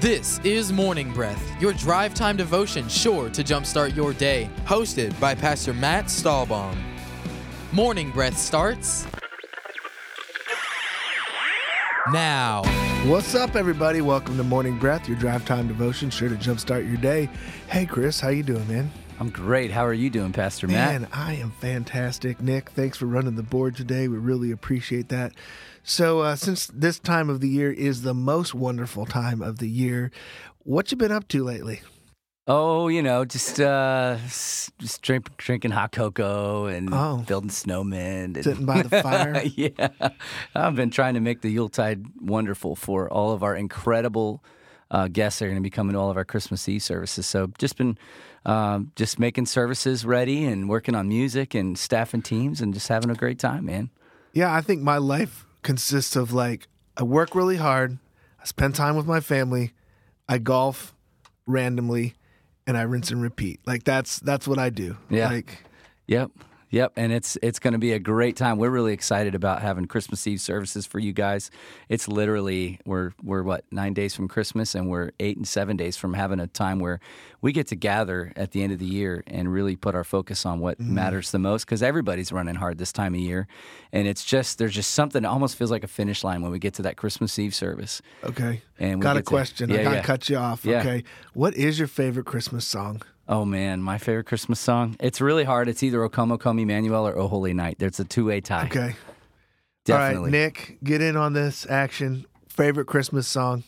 This is Morning Breath, your drive time devotion sure to jumpstart your day, hosted by Pastor Matt Stahlbaum. Morning Breath starts now. What's up, everybody? Welcome to Morning Breath, your drive time devotion, sure to jumpstart your day. Hey, Chris, how you doing, man? I'm great. How are you doing, Pastor Matt? Man, I am fantastic. Nick, thanks for running the board today. We really appreciate that. So, uh, since this time of the year is the most wonderful time of the year, what you been up to lately? Oh, you know, just uh, just drink, drinking hot cocoa and Oh. building snowmen. And, Sitting by the fire? yeah, I've been trying to make the Yuletide wonderful for all of our incredible uh, guests that are going to be coming to all of our Christmas Eve services. So just been um, just making services ready and working on music and staffing teams and just having a great time, man. Yeah, I think my life consists of like I work really hard, I spend time with my family, I golf randomly, and I rinse and repeat. Like that's that's what I do. Yeah. Like Yep. Yep, and it's it's going to be a great time. We're really excited about having Christmas Eve services for you guys. It's literally we're we're what nine days from Christmas, and we're eight and seven days from having a time where we get to gather at the end of the year and really put our focus on what mm. matters the most. Because everybody's running hard this time of year, and it's just there's just something that almost feels like a finish line when we get to that Christmas Eve service. Okay. And we got a get to- question. I Yeah, gotta yeah. cut you off. Yeah. Okay. What is your favorite Christmas song? Oh man, my favorite Christmas song. It's really hard. It's either O Come O Come Emmanuel or O Holy Night. There's a two way tie. Okay. Definitely. All right, Nick, get in on this action. Favorite Christmas song?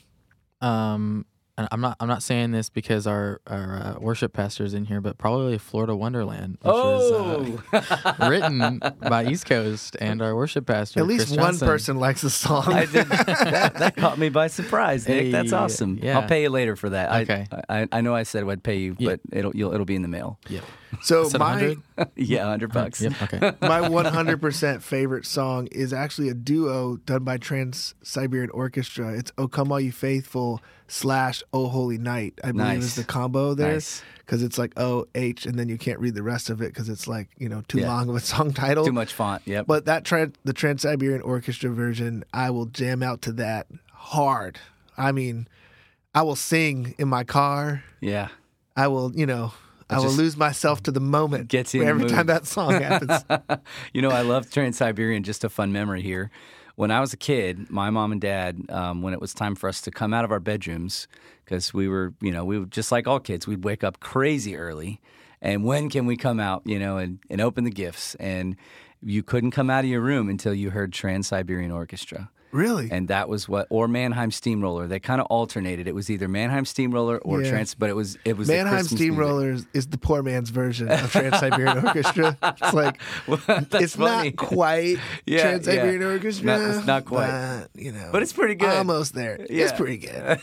Um, and I'm not I'm not saying this because our our uh, worship pastor's in here, but probably Florida Wonderland, which Oh, was uh, written by East Coast and our worship pastor. At least Chris one Johnson. person likes the song. I did. that, that caught me by surprise, Nick. That's awesome. yeah. I'll pay you later for that. Okay. I, I know I said I'd pay you, Yeah. but it'll you'll, it'll be in the mail. Yep. so my 100? yeah, hundred bucks. Yep. Okay. my 100% favorite song is actually a duo done by Trans Siberian Orchestra. It's "O Come All You Faithful" slash "O Holy Night." I believe Nice. is the combo there Nice. because it's like O H, and then you can't read the rest of it because it's like you know too Yeah. long of a song title. Too much font. Yep. But that tran the Trans Siberian Orchestra version, I will jam out to that hard. I mean, I will sing in my car. yeah. I will, you know, I will lose myself to the moment gets in every time that song happens. you know, I love Trans Siberian. Just a fun memory here. When I was a kid, my mom and dad, um, when it was time for us to come out of our bedrooms, because we were, you know, we were just like all kids, we'd wake up crazy early. And when can we come out, you know, and, and open the gifts? And you couldn't come out of your room until you heard Trans Siberian Orchestra. Really? And that was what, or Mannheim Steamroller. They kind of alternated. It was either Mannheim Steamroller or Yeah. Trans, but it was it was Mannheim. Steamroller is- is the poor man's version of Trans Siberian Orchestra. It's like That's it's funny. not quite Yeah, Trans Siberian yeah. Orchestra. Not- it's not quite. but, you know, But it's pretty good. Almost there. It's pretty good.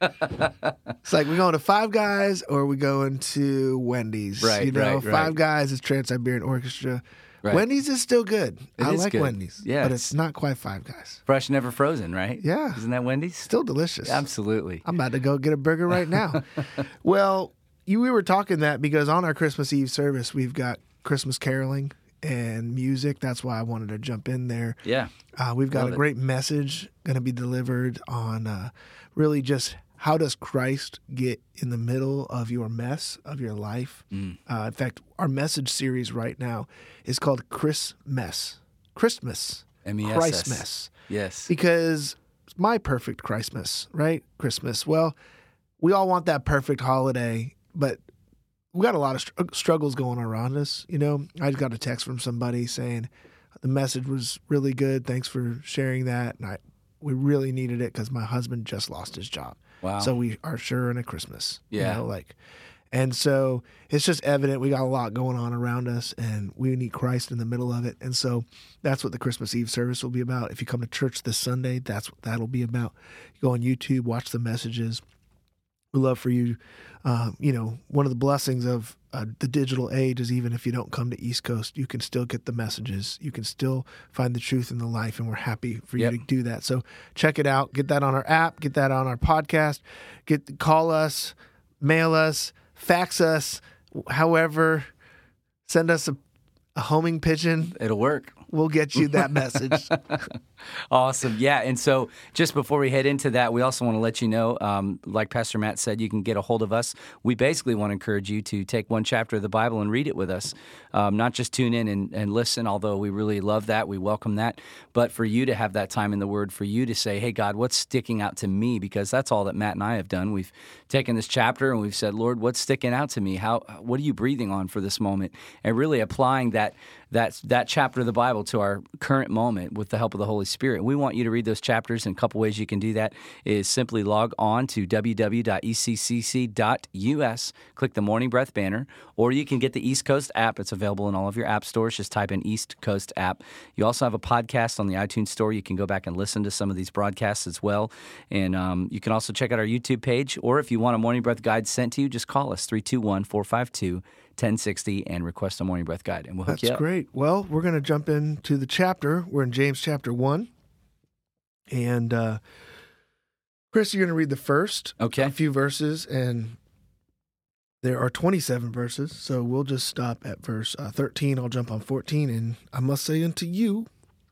it's like we're going to Five Guys or we going to Wendy's. Right, You know, right, right. Five Guys is Trans Siberian Orchestra. Right. Wendy's is still good. It I like good. Wendy's. Yeah, but it's- not quite Five Guys. Fresh, never frozen, right? Yeah. Isn't that Wendy's? Still delicious. Absolutely. I'm about to go get a burger right now. well, you, we were talking that because on our Christmas Eve service, we've got Christmas caroling and music. That's why I wanted to jump in there. Yeah. Uh, we've got Love a it. great message going to be delivered on uh, really just how does Christ get in the middle of your mess of your life. Mm. Uh, in fact, our message series right now is called Christmas. Christmas. M-E-S-S. Christmas Yes. because it's my perfect Christmas, right? Christmas. Well, we all want that perfect holiday, but we got a lot of str- struggles going around us. You know, I just got a text from somebody saying the message was really good. Thanks for sharing that. And I, we really needed it because my husband just lost his job. Wow. So we are sure in a Christmas. Yeah. You know, like, and so it's just evident we got a lot going on around us and we need Christ in the middle of it. And so that's what the Christmas Eve service will be about. If you come to church this Sunday, that's what that'll be about. You go on YouTube, watch the messages. We love for you. Um, you know, one of the blessings of uh, the digital age is even if you don't come to East Coast, you can still get the messages. You can still find the truth in the life, and we're happy for Yep. you to do that. So check it out. Get that on our app. Get that on our podcast. Get call us, mail us, fax us. However, send us a, a homing pigeon. It'll work. We'll get you that message. Awesome. Yeah. And so just before we head into that, we also want to let you know, um, like Pastor Matt said, you can get a hold of us. We basically want to encourage you to take one chapter of the Bible and read it with us. Um, not just tune in and, and listen, although we really love that. We welcome that. But for you to have that time in the Word, for you to say, hey, God, what's sticking out to me? Because that's all that Matt and I have done. We've taken this chapter and we've said, Lord, what's sticking out to me? How, what are you breathing on for this moment? And really applying that that that chapter of the Bible to our current moment with the help of the Holy Spirit. We want you to read those chapters, and a couple ways you can do that is simply log on to www.eccc.us, click the Morning Breath banner, or you can get the East Coast app. It's available in all of your app stores. Just type in East Coast app. You also have a podcast on the iTunes Store. You can go back and listen to some of these broadcasts as well, and um, you can also check out our YouTube page. Or if you want a Morning Breath guide sent to you, just call us 321 452 1060 and request a morning breath guide, and we'll hook That's you up. great. Well, we're going to jump into the chapter. We're in James chapter 1. And uh, Chris, you're going to read the first Okay. a few verses, and there are 27 verses. So we'll just stop at verse uh, 13. I'll jump on 14. And I must say unto you,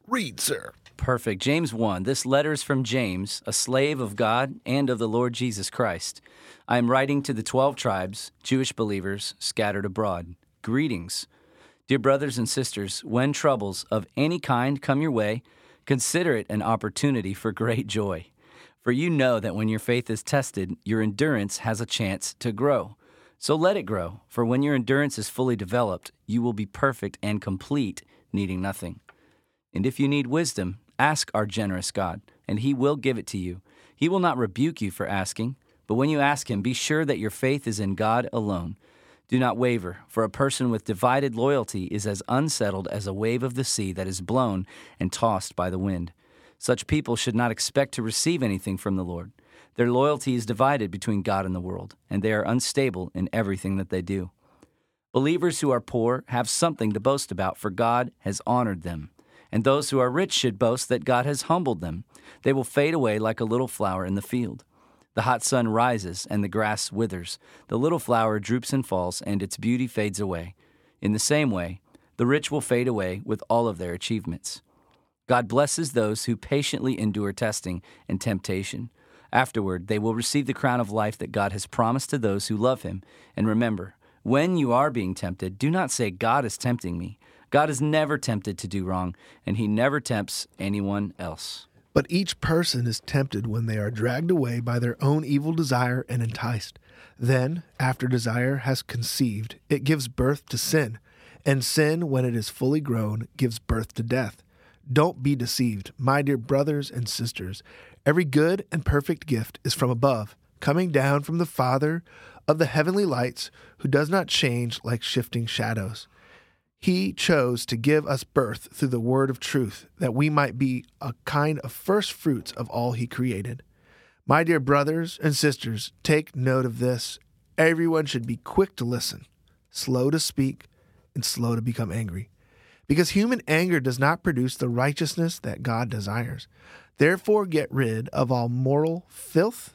read, sir. Perfect. James 1. This letter is from James, a slave of God and of the Lord Jesus Christ. I am writing to the 12 tribes, Jewish believers scattered abroad. Greetings. Dear brothers and sisters, when troubles of any kind come your way, consider it an opportunity for great joy. For you know that when your faith is tested, your endurance has a chance to grow. So let it grow, for when your endurance is fully developed, you will be perfect and complete, needing nothing. And if you need wisdom, ask our generous God, and He will give it to you. He will not rebuke you for asking, but when you ask Him, be sure that your faith is in God alone. Do not waver, for a person with divided loyalty is as unsettled as a wave of the sea that is blown and tossed by the wind. Such people should not expect to receive anything from the Lord. Their loyalty is divided between God and the world, and they are unstable in everything that they do. Believers who are poor have something to boast about, for God has honored them. And those who are rich should boast that God has humbled them. They will fade away like a little flower in the field. The hot sun rises, and the grass withers. The little flower droops and falls, and its beauty fades away. In the same way, the rich will fade away with all of their achievements. God blesses those who patiently endure testing and temptation. Afterward, they will receive the crown of life that God has promised to those who love Him. And remember, when you are being tempted, do not say, God is tempting me. God is never tempted to do wrong, and He never tempts anyone else. But each person is tempted when they are dragged away by their own evil desire and enticed. Then, after desire has conceived, it gives birth to sin. And sin, when it is fully grown, gives birth to death. Don't be deceived, my dear brothers and sisters. Every good and perfect gift is from above, coming down from the Father of the heavenly lights, who does not change like shifting shadows. He chose to give us birth through the word of truth, that we might be a kind of first fruits of all he created. My dear brothers and sisters, take note of this. Everyone should be quick to listen, slow to speak, and slow to become angry. Because human anger does not produce the righteousness that God desires. Therefore, get rid of all moral filth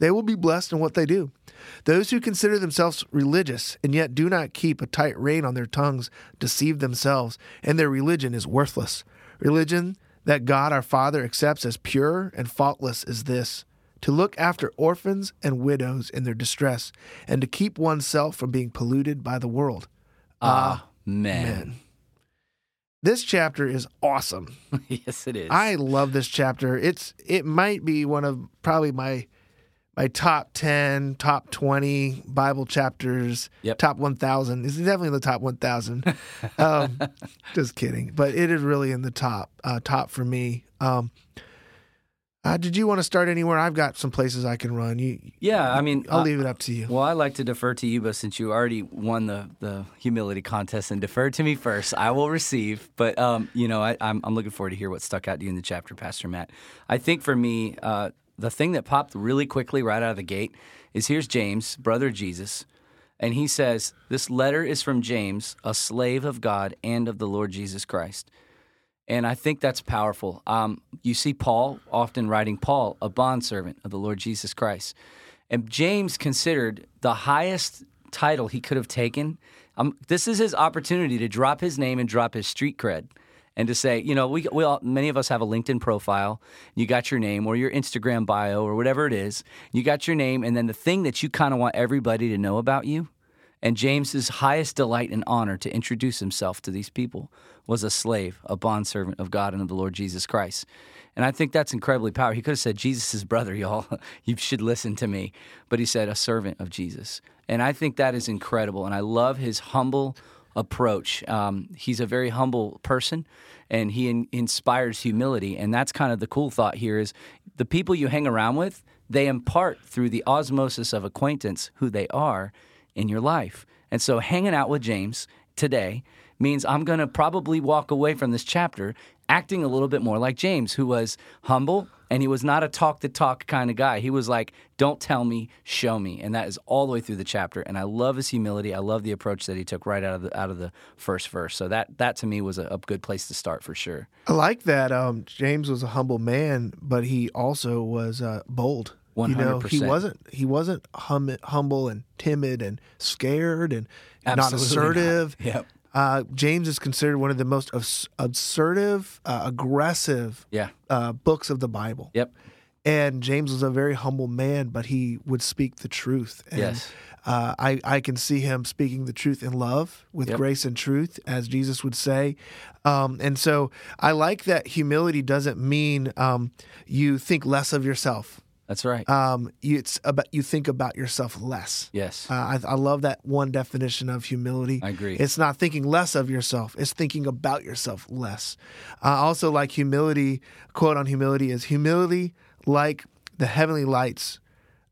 they will be blessed in what they do. Those who consider themselves religious and yet do not keep a tight rein on their tongues deceive themselves, and their religion is worthless. Religion that God our Father accepts as pure and faultless is this to look after orphans and widows in their distress, and to keep oneself from being polluted by the world. Amen. Amen. This chapter is awesome. yes, it is. I love this chapter. It's it might be one of probably my my top 10, top 20 Bible chapters, Yep. top 1000. This is definitely in the top 1000. um, just kidding. But it is really in the top, uh, top for me. Um, Uh, did you want to start anywhere? I've got some places I can run. You, Yeah, I mean, I'll leave it up to you. Well, I like to defer to you, but since you already won the, the humility contest and deferred to me first, I will receive. But um, you know, I, I'm I'm looking forward to hear what stuck out to you in the chapter, Pastor Matt. I think for me, uh, the thing that popped really quickly right out of the gate is here's James, brother Jesus, and he says, "This letter is from James, a slave of God and of the Lord Jesus Christ." And I think that's powerful. Um, you see Paul often writing Paul, a bondservant of the Lord Jesus Christ. And James considered the highest title he could have taken. Um, this is his opportunity to drop his name and drop his street cred. And to say, you know, we, we all, many of us have a LinkedIn profile. You got your name or your Instagram bio or whatever it is. You got your name, and then the thing that you kind of want everybody to know about you and James's highest delight and honor to introduce himself to these people was a slave, a bondservant of God and of the Lord Jesus Christ. And I think that's incredibly powerful. He could have said, Jesus' brother, y'all. you should listen to me. But he said, a servant of Jesus. And I think that is incredible. And I love his humble approach. Um, he's a very humble person and he in- inspires humility. And that's kind of the cool thought here is the people you hang around with, they impart through the osmosis of acquaintance who they are in your life. And so hanging out with James today means I'm going to probably walk away from this chapter acting a little bit more like James, who was humble and he was not a talk the talk kind of guy. He was like, don't tell me, show me. And that is all the way through the chapter. And I love his humility. I love the approach that he took right out of the out of the first verse. So that that to me was a, a good place to start for sure. I like that. Um, James was a humble man, but he also was uh, bold. You know, he wasn't he wasn't hum- humble and timid and scared and not Absolutely not. assertive. Yep. Uh, James is considered one of the most ass- assertive, uh, aggressive Yeah. uh, books of the Bible. Yep. And James was a very humble man, but he would speak the truth. And, Yes. Uh, I, I can see him speaking the truth in love with Yep. grace and truth, as Jesus would say. Um, and so I like that humility doesn't mean um, you think less of yourself. That's right. Um, you, it's about you think about yourself less. yes. Uh, I, I love that one definition of humility. I agree. It's not thinking less of yourself; it's thinking about yourself less. I also like humility. Quote on humility is humility, like the heavenly lights,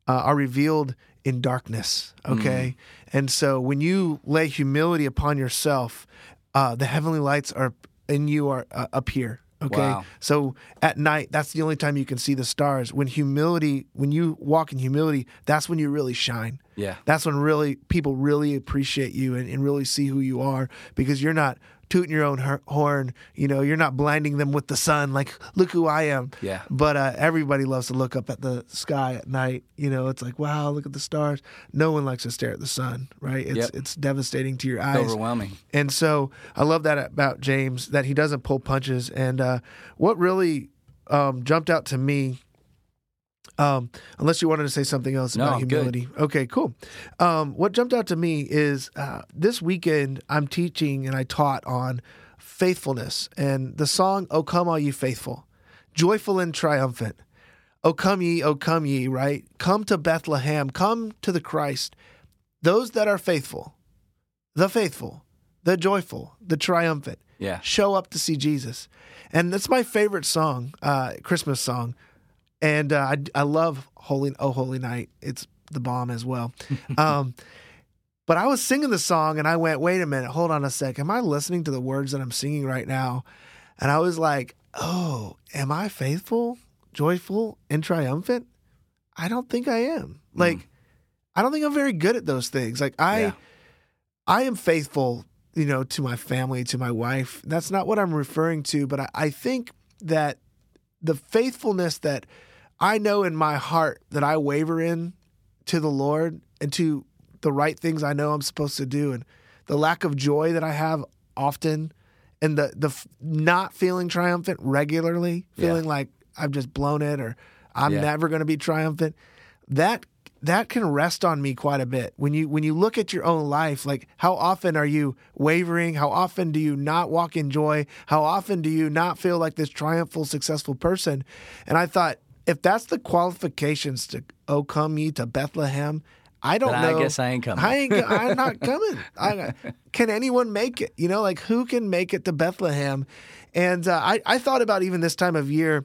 uh, are revealed in darkness. Okay, Mm. and so when you lay humility upon yourself, uh, the heavenly lights are in you are uh, up here. Okay. Wow. So at night, that's the only time you can see the stars. When humility, when you walk in humility, that's when you really shine. yeah. That's when really people really appreciate you and, and really see who you are because you're not tooting your own horn. You know, you're not blinding them with the sun. Like, look who I am. Yeah. But uh, everybody loves to look up at the sky at night. You know, it's like, wow, look at the stars. No one likes to stare at the sun, right? It's Yep. it's devastating to your It's eyes. overwhelming. And so I love that about James that he doesn't pull punches. And uh, what really um, jumped out to me, um, unless you wanted to say something else No, about I'm good. humility. Okay, cool. Um, what jumped out to me is uh, this weekend I'm teaching and I taught on faithfulness and the song "Oh Come All You Faithful," joyful and triumphant. Oh come ye, oh come ye, right? Come to Bethlehem, come to the Christ. Those that are faithful, the faithful, the joyful, the triumphant, Yeah. show up to see Jesus. And that's my favorite song, uh, Christmas song. And uh, I, I love Holy Oh Holy Night. It's the bomb as well. um, but I was singing the song and I went, wait a minute, hold on a sec. Am I listening to the words that I'm singing right now? And I was like, oh, am I faithful, joyful, and triumphant? I don't think I am. Like, I don't think I'm very good at those things. Like I Yeah. I am faithful, you know, to my family, to my wife. That's not what I'm referring to, but I, I think that the faithfulness that I know in my heart that I waver in to the Lord and to the right things I know I'm supposed to do and the lack of joy that I have often and the the f- not feeling triumphant regularly, Yeah. feeling like I've just blown it or I'm Yeah. never going to be triumphant. That that can rest on me quite a bit. When you when you look at your own life, like how often are you wavering? How often do you not walk in joy? How often do you not feel like this triumphal, successful person? And I thought, if that's the qualifications to oh come ye to Bethlehem, I don't Then I guess I ain't coming. I ain't. I'm not coming. I, can anyone make it? You know, like who can make it to Bethlehem? And uh, I, I thought about even this time of year.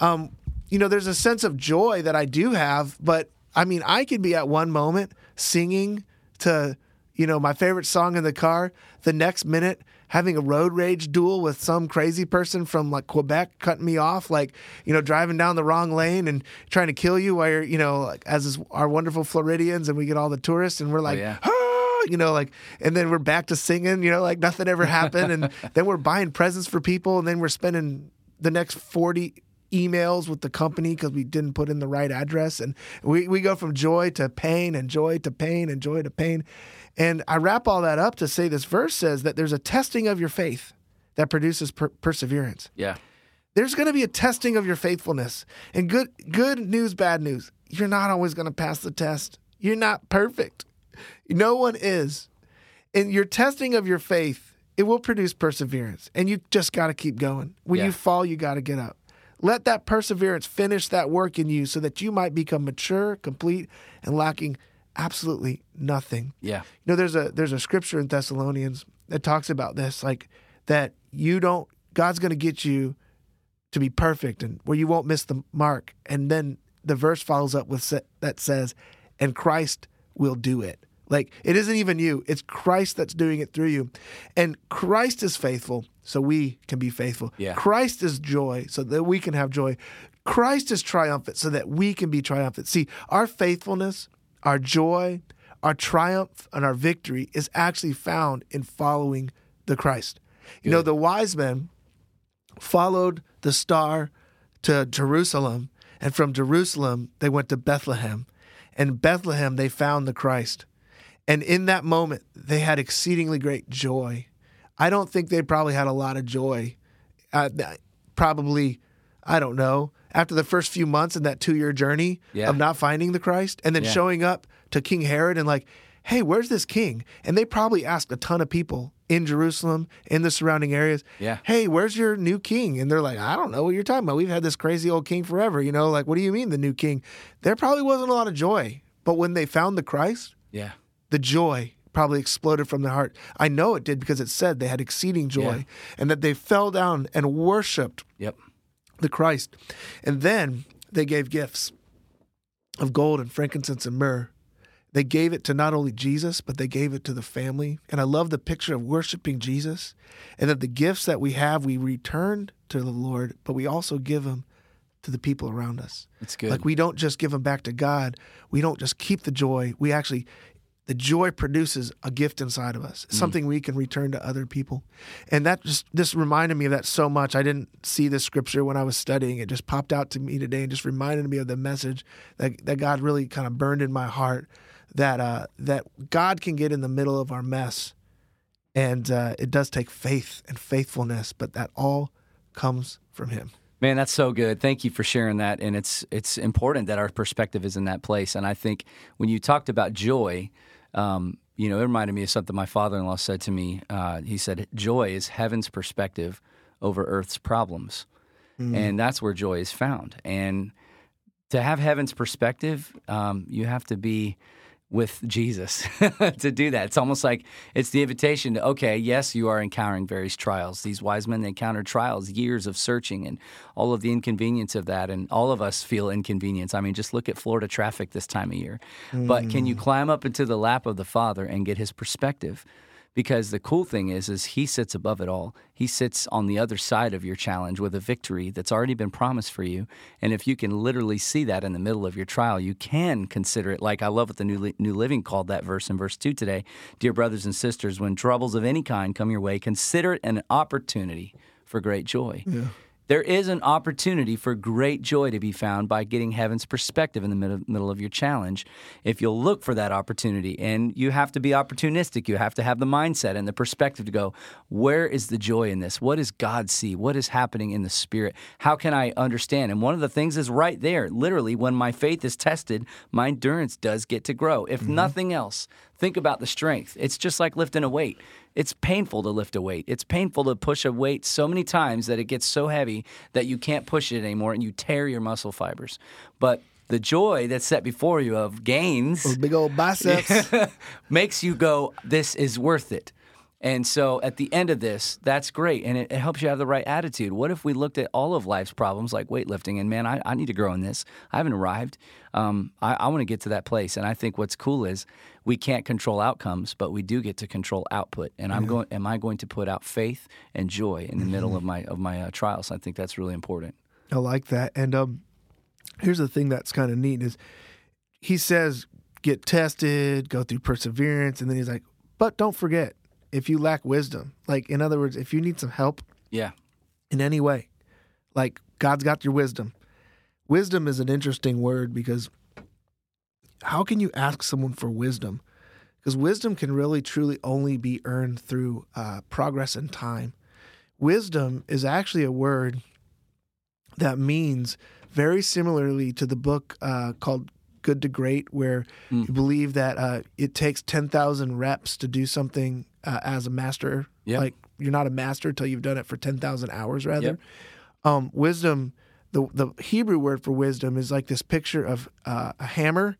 Um, you know, there's a sense of joy that I do have, but I mean, I could be at one moment singing to, you know, my favorite song in the car, the next minute having a road rage duel with some crazy person from like Quebec cutting me off, like, you know, driving down the wrong lane and trying to kill you while you're, you know, like, as is our wonderful Floridians and we get all the tourists and we're like, yeah. "Ah," you know, like, and then we're back to singing, you know, like nothing ever happened. and then we're buying presents for people and then we're spending the next 40 emails with the company because we didn't put in the right address. And we, we go from joy to pain and joy to pain and joy to pain. And I wrap all that up to say this verse says that there's a testing of your faith that produces per- perseverance. Yeah. There's going to be a testing of your faithfulness. And good good news, bad news. You're not always going to pass the test. You're not perfect. No one is. And your testing of your faith, it will produce perseverance. And you just got to keep going. When Yeah. you fall, you got to get up. Let that perseverance finish that work in you so that you might become mature, complete, and lacking absolutely nothing. Yeah. You know, there's a there's a scripture in Thessalonians that talks about this, like that you don't God's going to get you to be perfect and where you won't miss the mark. And then the verse follows up with sa- that says, "And Christ will do it." Like it isn't even you; it's Christ that's doing it through you, and Christ is faithful, so we can be faithful. Yeah. Christ is joy, so that we can have joy. Christ is triumphant, so that we can be triumphant. See, our faithfulness, our joy, our triumph, and our victory is actually found in following the Christ. You know, the wise men followed the star to Jerusalem, and from Jerusalem they went to Bethlehem. And Bethlehem they found the Christ. And in that moment they had exceedingly great joy. I don't think they probably had a lot of joy. Uh, probably, I don't know, after the first few months in that two year journey Yeah. of not finding the Christ and then Yeah. showing up to King Herod and like, hey, where's this king? And they probably asked a ton of people in Jerusalem, in the surrounding areas, Yeah. hey, where's your new king? And they're like, I don't know what you're talking about. We've had this crazy old king forever. You know, like, what do you mean the new king? There probably wasn't a lot of joy. But when they found the Christ, Yeah. the joy probably exploded from their heart. I know it did because it said they had exceeding joy Yeah. and that they fell down and worshiped Yep. The Christ. And then they gave gifts of gold and frankincense and myrrh. They gave it to not only Jesus, but they gave it to the family. And I love the picture of worshiping Jesus and that the gifts that we have, we return to the Lord, but we also give them to the people around us. It's good. Like we don't just give them back to God. We don't just keep the joy. We actually, the joy produces a gift inside of us, Mm. something we can return to other people. And that just this reminded me of that so much. I didn't see this scripture when I was studying. It just popped out to me today and just reminded me of the message that that God really kind of burned in my heart. That uh, that God can get in the middle of our mess, and uh, it does take faith and faithfulness, but that all comes from Him. Man, that's so good. Thank you for sharing that. And it's it's important that our perspective is in that place. And I think when you talked about joy, um, you know, it reminded me of something my father-in-law said to me. Uh, he said, "Joy is heaven's perspective over earth's problems," and that's where joy is found. And to have heaven's perspective, um, you have to be with Jesus to do that. It's almost like it's the invitation to, okay, yes, you are encountering various trials. These wise men they encountered trials, years of searching, and all of the inconvenience of that. And all of us feel inconvenience. I mean, just look at Florida traffic this time of year. But can you mm. climb up into the lap of the Father and get his perspective? Because the cool thing is is he sits above it all. He sits on the other side of your challenge with a victory that's already been promised for you. And if you can literally see that in the middle of your trial you can consider it like i love what the new, new living called that verse in verse 2 today. Dear brothers and sisters when troubles of any kind come your way consider it an opportunity for great joy there is an opportunity for great joy to be found by getting heaven's perspective in the middle, of your challenge. If you'll look for that opportunity, and you have to be opportunistic, you have to have the mindset and the perspective to go, where is the joy in this? What does God see? What is happening in the spirit? How can I understand? And one of the things is right there. Literally, when my faith is tested, my endurance does get to grow. If mm-hmm. nothing else, think about the strength. It's just like lifting a weight. It's painful to lift a weight. It's painful to push a weight so many times that it gets so heavy that you can't push it anymore and you tear your muscle fibers. But the joy that's set before you of gains Those big old biceps. makes you go, this is worth it. And so at the end of this, that's great. And it, it, helps you have the right attitude. What if we looked at all of life's problems like weightlifting and man, I, I need to grow in this. I haven't arrived. Um, I, I want to get to that place. And I think what's cool is we can't control outcomes, but we do get to control output. And I'm going, am I going to put out faith and joy in the mm-hmm. middle of my, of my uh, trials? I think that's really important. I like that. And um, here's the thing that's kind of neat is he says, get tested, go through perseverance. And then he's like, but don't forget, if you lack wisdom. Like in other words, if you need some help, yeah, in any way, like God's got your wisdom. Wisdom is an interesting word because how can you ask someone for wisdom? Because wisdom can really truly only be earned through uh, progress and time. Wisdom is actually a word that means very similarly to the book uh, called Good to Great, where mm. you believe that uh, it takes 10,000 reps to do something uh, as a master. Yep. Like you're not a master until you've done it for 10,000 hours, rather. Yep. Um, wisdom, the, the Hebrew word for wisdom is like this picture of uh, a hammer.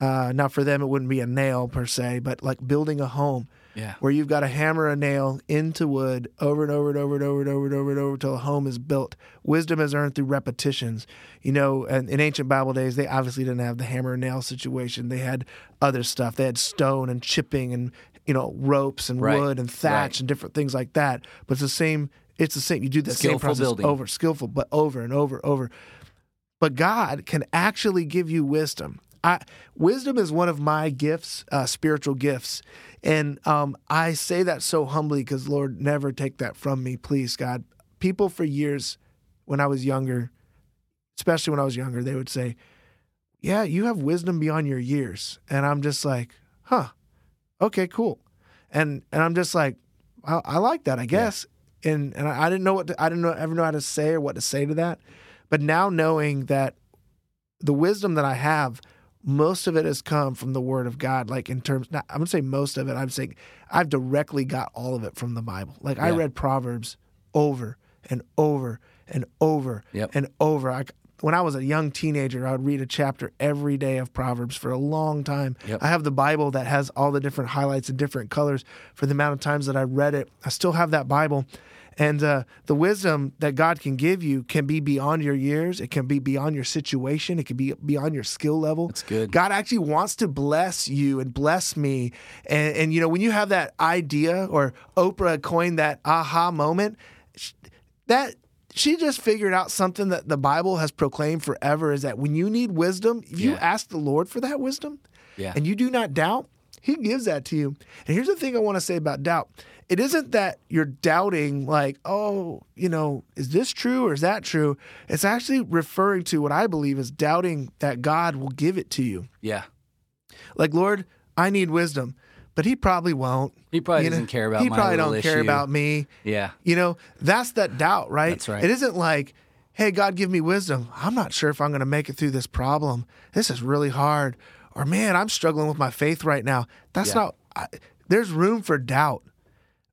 Uh, now, for them, it wouldn't be a nail per se, but like building a home. Yeah. Where you've got to hammer a nail into wood over and over and over and over and over and over and over until a home is built. Wisdom is earned through repetitions. You know, and in ancient Bible days, they obviously didn't have the hammer and nail situation. They had other stuff. They had stone and chipping and you know ropes and right. wood and thatch right. and different things like that. But it's the same. It's the same. You do the skillful same process building. over, skillful, but over and over, over. But God can actually give you wisdom. I, wisdom is one of my gifts, uh, spiritual gifts, and um, I say that so humbly because Lord, never take that from me, please, God. People for years, when I was younger, especially when I was younger, they would say, "Yeah, you have wisdom beyond your years," and I'm just like, "Huh." okay, cool. And and I'm just like, I, I like that, I guess. Yeah. And and I, I, didn't know what to, I didn't know, ever know how to say or what to say to that. But now knowing that the wisdom that I have, most of it has come from the Word of God. Like in terms, not, I'm gonna say most of it. I'm saying I've directly got all of it from the Bible. Like yeah. I read Proverbs over and over and over yep. and over. I, when I was a young teenager, I would read a chapter every day of Proverbs for a long time. Yep. I have the Bible that has all the different highlights and different colors for the amount of times that I read it. I still have that Bible. And uh, the wisdom that God can give you can be beyond your years. It can be beyond your situation. It can be beyond your skill level. That's good. God actually wants to bless you and bless me. And, and you know, when you have that idea, or Oprah coined that aha moment, that she just figured out something that the Bible has proclaimed forever is that when you need wisdom, if you ask the Lord for that wisdom yeah. and you do not doubt, he gives that to you. And here's the thing I want to say about doubt. It isn't that you're doubting like, oh, you know, is this true or is that true? It's actually referring to what I believe is doubting that God will give it to you. Yeah. Like, Lord, I need wisdom but he probably won't. He probably you doesn't care about. He probably don't issue. care about me. Yeah, you know that's that doubt, right? That's right. It isn't like, hey, God, give me wisdom. I'm not sure if I'm going to make it through this problem. This is really hard. Or man, I'm struggling with my faith right now. That's yeah. not. I, there's room for doubt.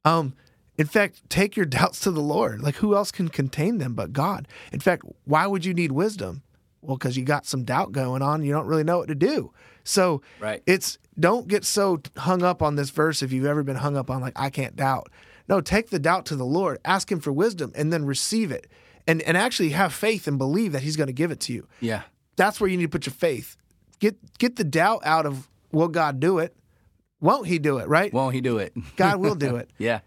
Um, in fact, take your doubts to the Lord. Like who else can contain them but God? In fact, why would you need wisdom? Well, because you got some doubt going on. You don't really know what to do. So right. it's don't get so hung up on this verse if you've ever been hung up on like I can't doubt. No, take the doubt to the Lord, ask him for wisdom and then receive it. And and actually have faith and believe that he's going to give it to you. Yeah. That's where you need to put your faith. Get get the doubt out of will God do it? Won't he do it, right? Won't he do it? God will do it. yeah.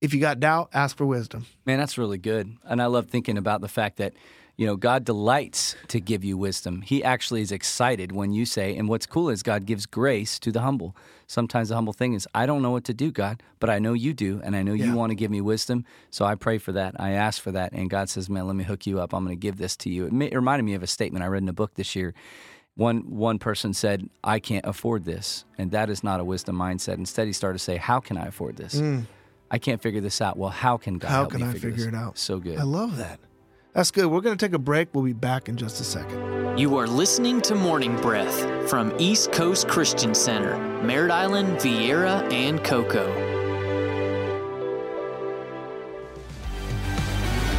If you got doubt, ask for wisdom. Man, that's really good. And I love thinking about the fact that you know, God delights to give you wisdom. He actually is excited when you say, and what's cool is God gives grace to the humble. Sometimes the humble thing is, I don't know what to do, God, but I know you do, and I know yeah. you want to give me wisdom. So I pray for that. I ask for that. And God says, man, let me hook you up. I'm going to give this to you. It, it reminded me of a statement I read in a book this year. One, one person said, I can't afford this. And that is not a wisdom mindset. Instead, he started to say, How can I afford this? Mm. I can't figure this out. Well, how can God how can I figure, figure it out? So good. I love that. That's good. We're going to take a break. We'll be back in just a second. You are listening to Morning Breath from East Coast Christian Center, Merritt Island, Viera, and Cocoa.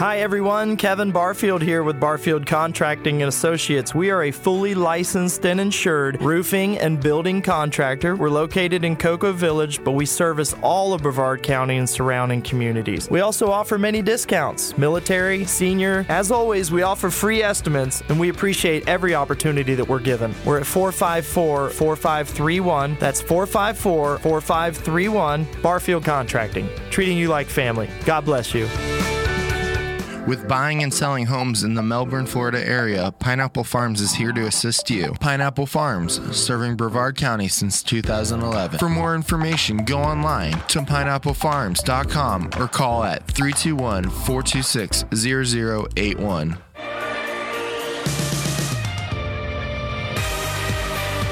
Hi everyone, Kevin Barfield here with Barfield Contracting and Associates. We are a fully licensed and insured roofing and building contractor. We're located in Cocoa Village, but we service all of Brevard County and surrounding communities. We also offer many discounts, military, senior. As always, we offer free estimates and we appreciate every opportunity that we're given. We're at 454 4531. That's 454 4531. Barfield Contracting, treating you like family. God bless you. With buying and selling homes in the Melbourne, Florida area, Pineapple Farms is here to assist you. Pineapple Farms, serving Brevard County since 2011. For more information, go online to pineapplefarms.com or call at 321 426 0081.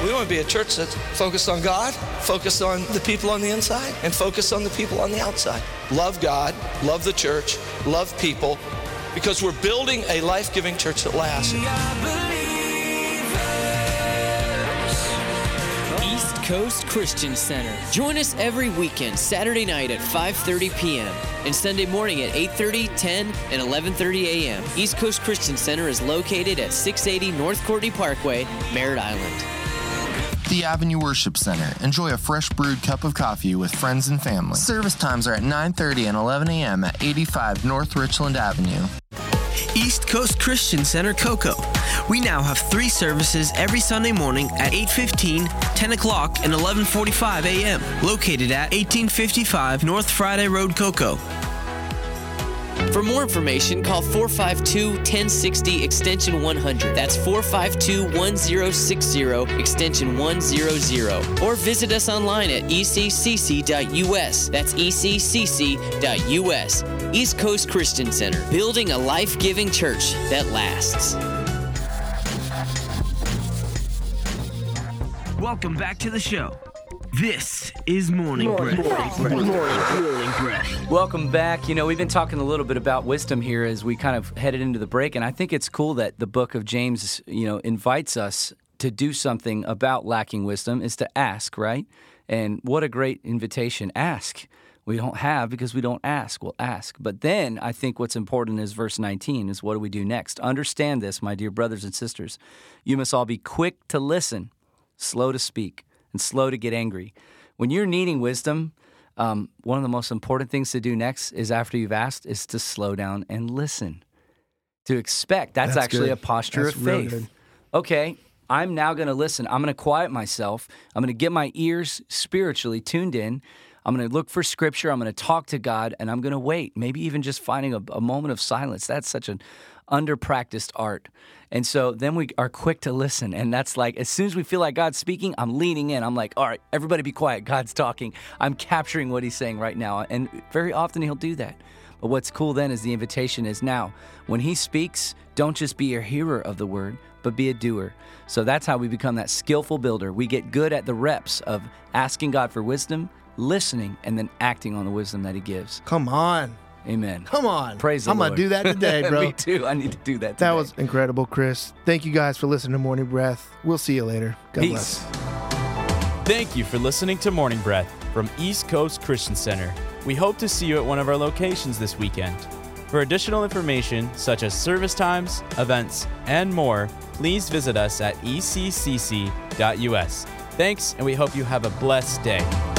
We want to be a church that's focused on God, focused on the people on the inside, and focused on the people on the outside. Love God, love the church, love people, because we're building a life giving church that lasts. East Coast Christian Center. Join us every weekend, Saturday night at 5:30 p.m. and Sunday morning at 8:30, 10, and 11:30 a.m. East Coast Christian Center is located at 680 North Courtney Parkway, Merritt Island. The Avenue Worship Center. Enjoy a fresh brewed cup of coffee with friends and family. Service times are at 9:30 and 11 a.m. at 85 North Richland Avenue. East Coast Christian Center Cocoa. We now have three services every Sunday morning at 8:15, 10 o'clock, and 11:45 a.m. Located at 1855 North Friday Road, Cocoa. For more information, call 452 1060 extension 100. That's 452 1060 extension 100. Or visit us online at eccc.us. That's eccc.us. East Coast Christian Center, building a life giving church that lasts. Welcome back to the show. This is Morning Breath. Morning Breath. Welcome back. You know, we've been talking a little bit about wisdom here as we kind of headed into the break, and I think it's cool that the book of James, you know, invites us to do something about lacking wisdom is to ask, right? And what a great invitation. Ask. We don't have because we don't ask. We'll ask. But then I think what's important is verse 19 is what do we do next? Understand this, my dear brothers and sisters. You must all be quick to listen, slow to speak, and slow to get angry. When you're needing wisdom, um, one of the most important things to do next is after you've asked is to slow down and listen. To expect. That's, That's actually good. a posture That's of faith. Okay, I'm now going to listen. I'm going to quiet myself. I'm going to get my ears spiritually tuned in. I'm going to look for scripture. I'm going to talk to God and I'm going to wait. Maybe even just finding a, a moment of silence. That's such an underpracticed art. And so then we are quick to listen. And that's like, as soon as we feel like God's speaking, I'm leaning in. I'm like, all right, everybody be quiet. God's talking. I'm capturing what he's saying right now. And very often he'll do that. But what's cool then is the invitation is now, when he speaks, don't just be a hearer of the word, but be a doer. So that's how we become that skillful builder. We get good at the reps of asking God for wisdom, listening, and then acting on the wisdom that he gives. Come on. Amen. Come on. Praise the I'm Lord. going to do that today, bro. Me too. I need to do that today. That was incredible, Chris. Thank you guys for listening to Morning Breath. We'll see you later. God Peace. bless. Thank you for listening to Morning Breath from East Coast Christian Center. We hope to see you at one of our locations this weekend. For additional information, such as service times, events, and more, please visit us at eccc.us. Thanks, and we hope you have a blessed day.